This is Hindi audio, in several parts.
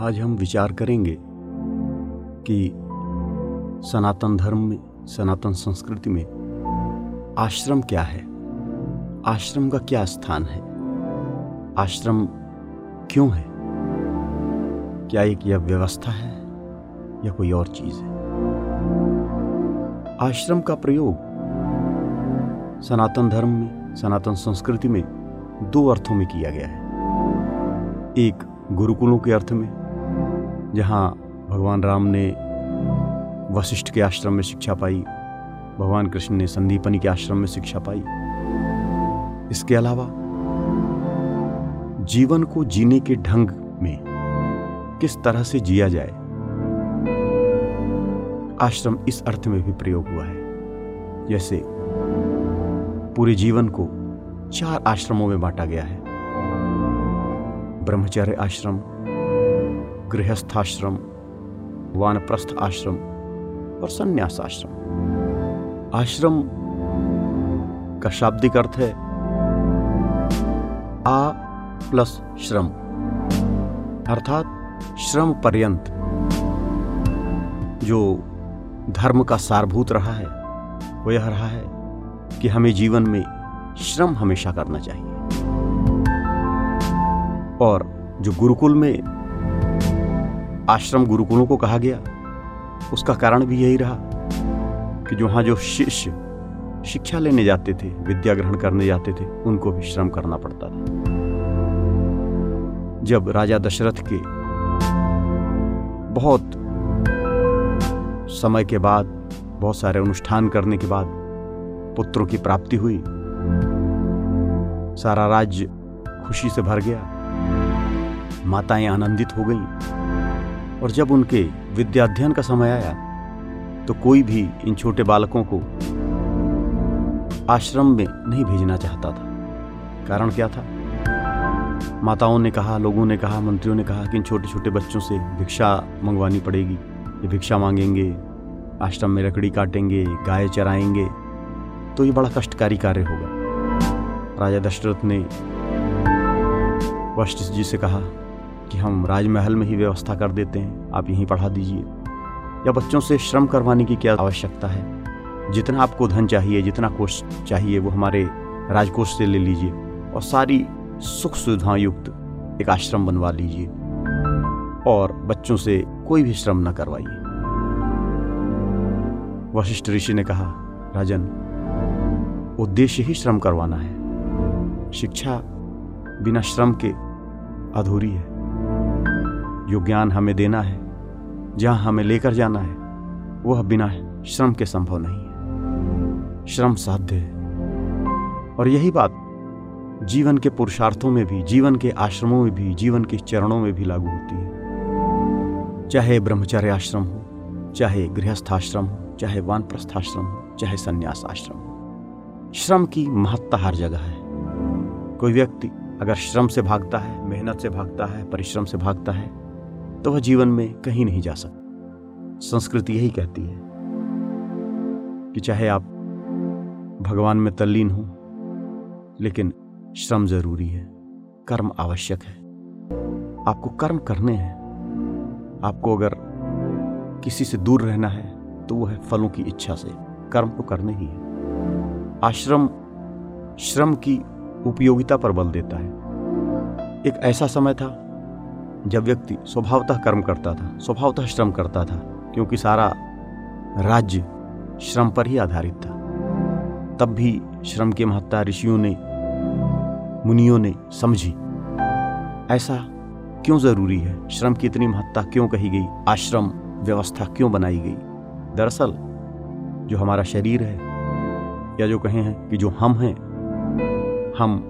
आज हम विचार करेंगे कि सनातन धर्म में, सनातन संस्कृति में आश्रम क्या है? आश्रम का क्या स्थान है? आश्रम क्यों है? क्या एक यह व्यवस्था है या कोई और चीज़ है? आश्रम का प्रयोग सनातन धर्म में, सनातन संस्कृति में दो अर्थों में किया गया है। एक गुरुकुलों के अर्थ में जहाँ भगवान राम ने वशिष्ठ के आश्रम में शिक्षा पाई, भगवान कृष्ण ने संदीपनी के आश्रम में शिक्षा पाई। इसके अलावा, जीवन को जीने के ढंग में किस तरह से जिया जाए, आश्रम इस अर्थ में भी प्रयोग हुआ है। जैसे, पूरे जीवन को चार आश्रमों में बांटा गया है। ब्रह्मचर्य आश्रम गृहस्थाश्रम वानप्रस्थ आश्रम और संन्यास आश्रम आश्रम का शाब्दिक अर्थ है आ प्लस श्रम, अर्थात श्रम पर्यंत, जो धर्म का सारभूत रहा है, वो यह रहा है कि हमें जीवन में श्रम हमेशा करना चाहिए। और जो गुरुकुल में आश्रम गुरुकुलों को कहा गया। उसका कारण भी यही रहा कि जो वहाँ जो शिष्य शिक्षा लेने जाते थे, विद्या ग्रहण करने जाते थे, उनको भी श्रम करना पड़ता था। जब राजा दशरथ के बहुत समय के बाद, बहुत सारे अनुष्ठान करने के बाद पुत्रों की प्राप्ति हुई, सारा राज्य खुशी से भर गया, माताएँ आनंदित हो गईं। और जब उनके विद्याध्ययन का समय आया तो कोई भी इन छोटे बालकों को आश्रम में नहीं भेजना चाहता था। कारण क्या था? माताओं ने कहा, लोगों ने कहा, मंत्रियों ने कहा कि इन छोटे छोटे बच्चों से भिक्षा मंगवानी पड़ेगी। ये भिक्षा मांगेंगे, आश्रम में लकड़ी काटेंगे, गाय चराएँगे। तो ये बड़ा कष्टकारी कार्य होगा। राजा दशरथ ने वशिष्ठ जी से कहा कि हम राजमहल में ही व्यवस्था कर देते हैं। आप यहीं पढ़ा दीजिए। या बच्चों से श्रम करवाने की क्या आवश्यकता है? जितना आपको धन चाहिए, जितना कोष चाहिए, वो हमारे राजकोष से ले लीजिए और सारी सुख सुविधाओं युक्त एक आश्रम बनवा लीजिए। और बच्चों से कोई भी श्रम न करवाइए। वशिष्ठ ऋषि ने कहा, राजन, उद्देश्य ही श्रम करवाना है। शिक्षा बिना श्रम के अधूरी है। जो ज्ञान हमें देना है, जहाँ हमें लेकर जाना है, वह बिना श्रम के संभव नहीं है। श्रम साध्य है। और यही बात जीवन के पुरुषार्थों में भी, जीवन के आश्रमों में भी, जीवन के चरणों में भी लागू होती है। चाहे ब्रह्मचर्य आश्रम हो, चाहे गृहस्थाश्रम हो, चाहे वानप्रस्थाश्रम हो, चाहे संन्यास आश्रम हो, श्रम की महत्ता हर जगह है। कोई व्यक्ति अगर श्रम से भागता है, मेहनत से भागता है, परिश्रम से भागता है तो वह जीवन में कहीं नहीं जा सकता। संस्कृति यही कहती है कि चाहे आप भगवान में तल्लीन हो, लेकिन श्रम ज़रूरी है, कर्म आवश्यक है। आपको कर्म करने हैं। आपको अगर किसी से दूर रहना है तो वो है फलों की इच्छा से। कर्म तो करने ही है। आश्रम, श्रम की उपयोगिता पर बल देता है। एक ऐसा समय था जब व्यक्ति स्वभावतः कर्म करता था, स्वभावतः श्रम करता था, क्योंकि सारा राज्य श्रम पर ही आधारित था, तब भी श्रम की महत्ता ऋषियों ने, मुनियों ने समझी, ऐसा क्यों ज़रूरी है? श्रम की इतनी महत्ता क्यों कही गई? आश्रम व्यवस्था क्यों बनाई गई? दरअसल, जो हमारा शरीर है, या जो कहें हैं कि जो हम हैं, हम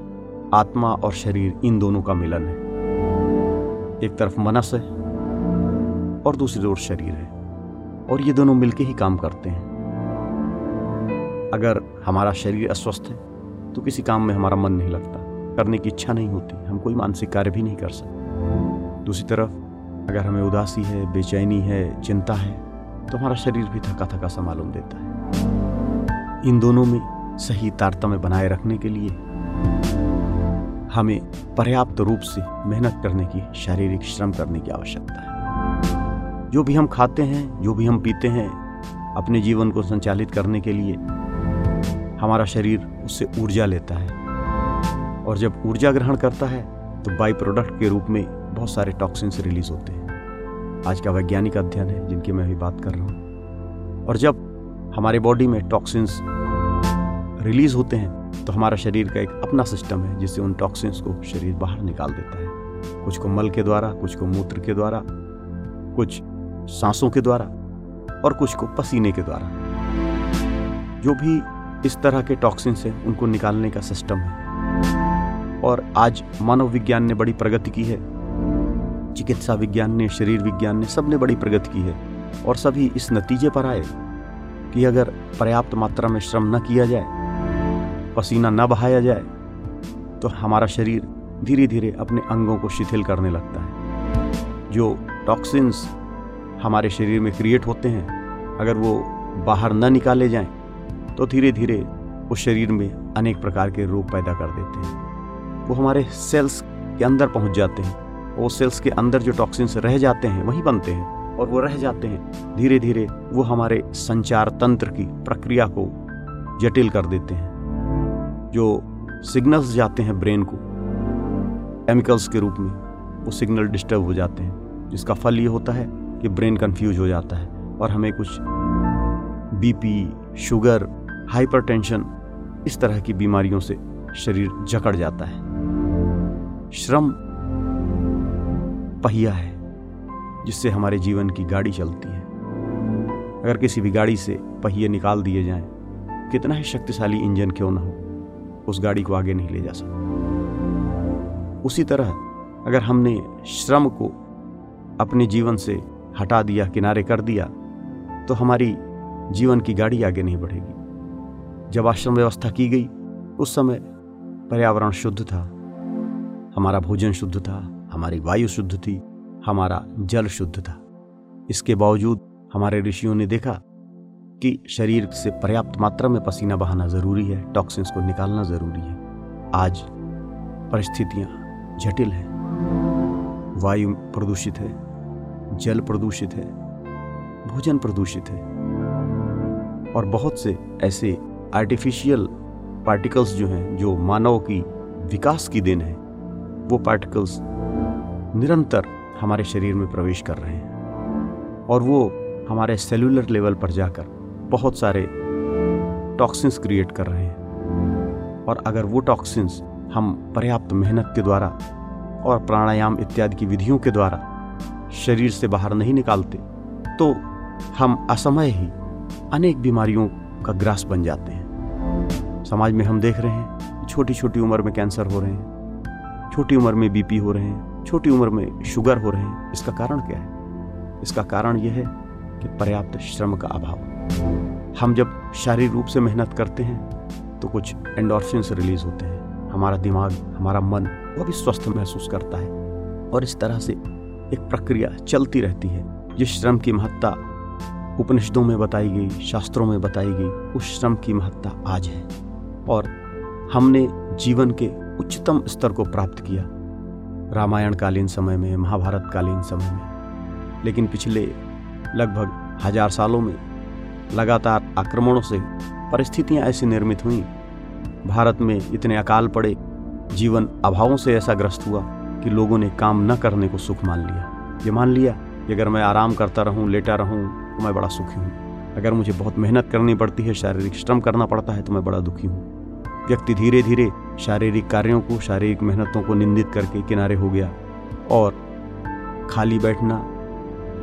आत्मा और शरीर इन दोनों का मिलन है। एक तरफ़ मनस है और दूसरी ओर शरीर है। और ये दोनों मिलके ही काम करते हैं। अगर हमारा शरीर अस्वस्थ है तो किसी काम में हमारा मन नहीं लगता। करने की इच्छा नहीं होती। हम कोई मानसिक कार्य भी नहीं कर सकते। दूसरी तरफ़, अगर हमें उदासी है, बेचैनी है, चिंता है तो हमारा शरीर भी थका थका सा मालूम देता है। इन दोनों में सही तारतम्य बनाए रखने के लिए हमें पर्याप्त रूप से मेहनत करने की, शारीरिक श्रम करने की आवश्यकता है। जो भी हम खाते हैं, जो भी हम पीते हैं, अपने जीवन को संचालित करने के लिए हमारा शरीर उससे ऊर्जा लेता है। और जब ऊर्जा ग्रहण करता है तो बाई प्रोडक्ट के रूप में बहुत सारे टॉक्सिन्स रिलीज़ होते हैं। आज का वैज्ञानिक अध्ययन है, जिनकी मैं अभी बात कर रहा हूँ। और जब हमारे बॉडी में टॉक्सिन्स रिलीज़ होते हैं तो हमारा शरीर का एक अपना सिस्टम है, जिससे उन टॉक्सिन्स को शरीर बाहर निकाल देता है। कुछ को मल के द्वारा, कुछ को मूत्र के द्वारा, कुछ सांसों के द्वारा और कुछ को पसीने के द्वारा। जो भी इस तरह के टॉक्सिन्स हैं, उनको निकालने का सिस्टम है। और आज मानव विज्ञान ने बड़ी प्रगति की है। चिकित्सा विज्ञान ने, शरीर विज्ञान ने, सबने बड़ी प्रगति की है। और सभी इस नतीजे पर आए कि अगर पर्याप्त मात्रा में श्रम न किया जाए पसीना न बहाया जाए तो हमारा शरीर धीरे धीरे अपने अंगों को शिथिल करने लगता है। जो टॉक्सिन्स हमारे शरीर में क्रिएट होते हैं, अगर वो बाहर न निकाले जाएँ तो धीरे धीरे उस शरीर में अनेक प्रकार के रोग पैदा कर देते हैं। वो हमारे सेल्स के अंदर पहुँच जाते हैं। वो सेल्स के अंदर जो टॉक्सिन्स रह जाते हैं, वहीं बनते हैं और वो रह जाते हैं। धीरे धीरे वो हमारे संचार तंत्र की प्रक्रिया को जटिल कर देते हैं। जो सिग्नल्स जाते हैं ब्रेन को केमिकल्स के रूप में वो सिग्नल डिस्टर्ब हो जाते हैं जिसका फल ये होता है कि ब्रेन कंफ्यूज हो जाता है और हमें कुछ बीपी शुगर हाइपरटेंशन इस तरह की बीमारियों से शरीर जकड़ जाता है। श्रम पहिया है जिससे हमारे जीवन की गाड़ी चलती है। अगर किसी भी गाड़ी से पहिए निकाल दिए जाएँ, कितना ही शक्तिशाली इंजन क्यों ना हो। उस गाड़ी को आगे नहीं ले जा सकता। उसी तरह, अगर हमने श्रम को अपने जीवन से हटा दिया, किनारे कर दिया तो हमारी जीवन की गाड़ी आगे नहीं बढ़ेगी। जब आश्रम व्यवस्था की गई, उस समय पर्यावरण शुद्ध था, हमारा भोजन शुद्ध था, हमारी वायु शुद्ध थी, हमारा जल शुद्ध था। इसके बावजूद हमारे ऋषियों ने देखा कि शरीर से पर्याप्त मात्रा में पसीना बहाना ज़रूरी है टॉक्सिन्स को निकालना ज़रूरी है। आज परिस्थितियाँ जटिल हैं। वायु प्रदूषित है, जल प्रदूषित है, भोजन प्रदूषित है। और बहुत से ऐसे आर्टिफिशियल पार्टिकल्स जो हैं, जो मानव की विकास की देन है, वो पार्टिकल्स निरंतर हमारे शरीर में प्रवेश कर रहे हैं। और वो हमारे सेलुलर लेवल पर जाकर बहुत सारे टॉक्सिन्स क्रिएट कर रहे हैं। और अगर वो टॉक्सिन्स हम पर्याप्त मेहनत के द्वारा और प्राणायाम इत्यादि की विधियों के द्वारा शरीर से बाहर नहीं निकालते तो हम असमय ही अनेक बीमारियों का ग्रास बन जाते हैं। समाज में हम देख रहे हैं छोटी छोटी उम्र में कैंसर हो रहे हैं, छोटी उम्र में बीपी हो रहे हैं, छोटी उम्र में शुगर हो रहे हैं। इसका कारण क्या है? इसका कारण यह है कि पर्याप्त श्रम का अभाव। हम जब शारीरिक रूप से मेहनत करते हैं तो कुछ एंडोर्फिन्स रिलीज़ होते हैं। हमारा दिमाग, हमारा मन, वो भी स्वस्थ महसूस करता है। और इस तरह से एक प्रक्रिया चलती रहती है, जिस श्रम की महत्ता उपनिषदों में बताई गई, शास्त्रों में बताई गई, उस श्रम की महत्ता आज है। और हमने जीवन के उच्चतम स्तर को प्राप्त किया रामायण कालीन समय में महाभारत कालीन समय में। लेकिन पिछले लगभग हज़ार सालों में लगातार आक्रमणों से परिस्थितियाँ ऐसी निर्मित हुई। भारत में इतने अकाल पड़े, जीवन अभावों से ऐसा ग्रस्त हुआ कि लोगों ने काम न करने को सुख मान लिया। ये मान लिया कि अगर मैं आराम करता रहूँ, लेटा रहूँ तो मैं बड़ा सुखी हूँ। अगर मुझे बहुत मेहनत करनी पड़ती है, शारीरिक श्रम करना पड़ता है तो मैं बड़ा दुखी हूँ। व्यक्ति धीरे धीरे शारीरिक कार्यों को, शारीरिक मेहनतों को निंदित करके किनारे हो गया और खाली बैठना,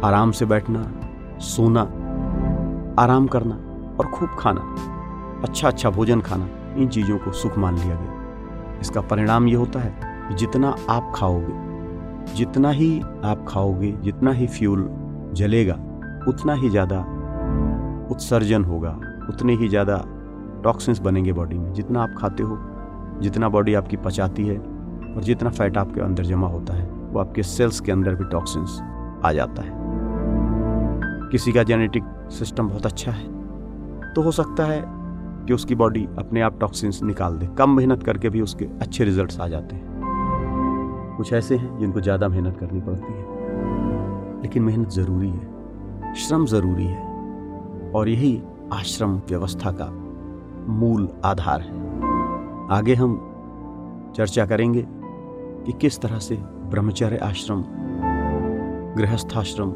आराम से बैठना, सोना आराम करना और खूब खाना अच्छा अच्छा भोजन खाना, इन चीज़ों को सुख मान लिया गया। इसका परिणाम ये होता है कि जितना आप खाओगे, जितना ही आप खाओगे, जितना ही फ्यूल जलेगा, उतना ही ज़्यादा उत्सर्जन होगा, उतने ही ज़्यादा टॉक्सिन्स बनेंगे बॉडी में। जितना आप खाते हो, जितना बॉडी आपकी पचाती है और जितना फैट आपके अंदर जमा होता है, वो आपके सेल्स के अंदर भी टॉक्सिन्स आ जाता है। किसी का जेनेटिक सिस्टम बहुत अच्छा है। तो हो सकता है कि उसकी बॉडी अपने आप टॉक्सिन्स निकाल दे। कम मेहनत करके भी उसके अच्छे रिजल्ट्स आ जाते हैं। कुछ ऐसे हैं जिनको ज़्यादा मेहनत करनी पड़ती है। लेकिन मेहनत ज़रूरी है। श्रम ज़रूरी है। और यही आश्रम व्यवस्था का मूल आधार है। आगे हम चर्चा करेंगे कि किस तरह से ब्रह्मचर्य आश्रम, गृहस्थाश्रम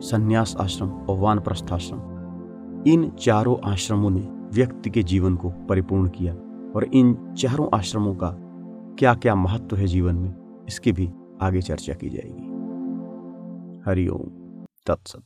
संन्यास आश्रम और वानप्रस्थाश्रम इन चारों आश्रमों ने व्यक्ति के जीवन को परिपूर्ण किया और इन चारों आश्रमों का क्या क्या महत्व है जीवन में, इसकी भी आगे चर्चा की जाएगी। हरिओम तत्सत।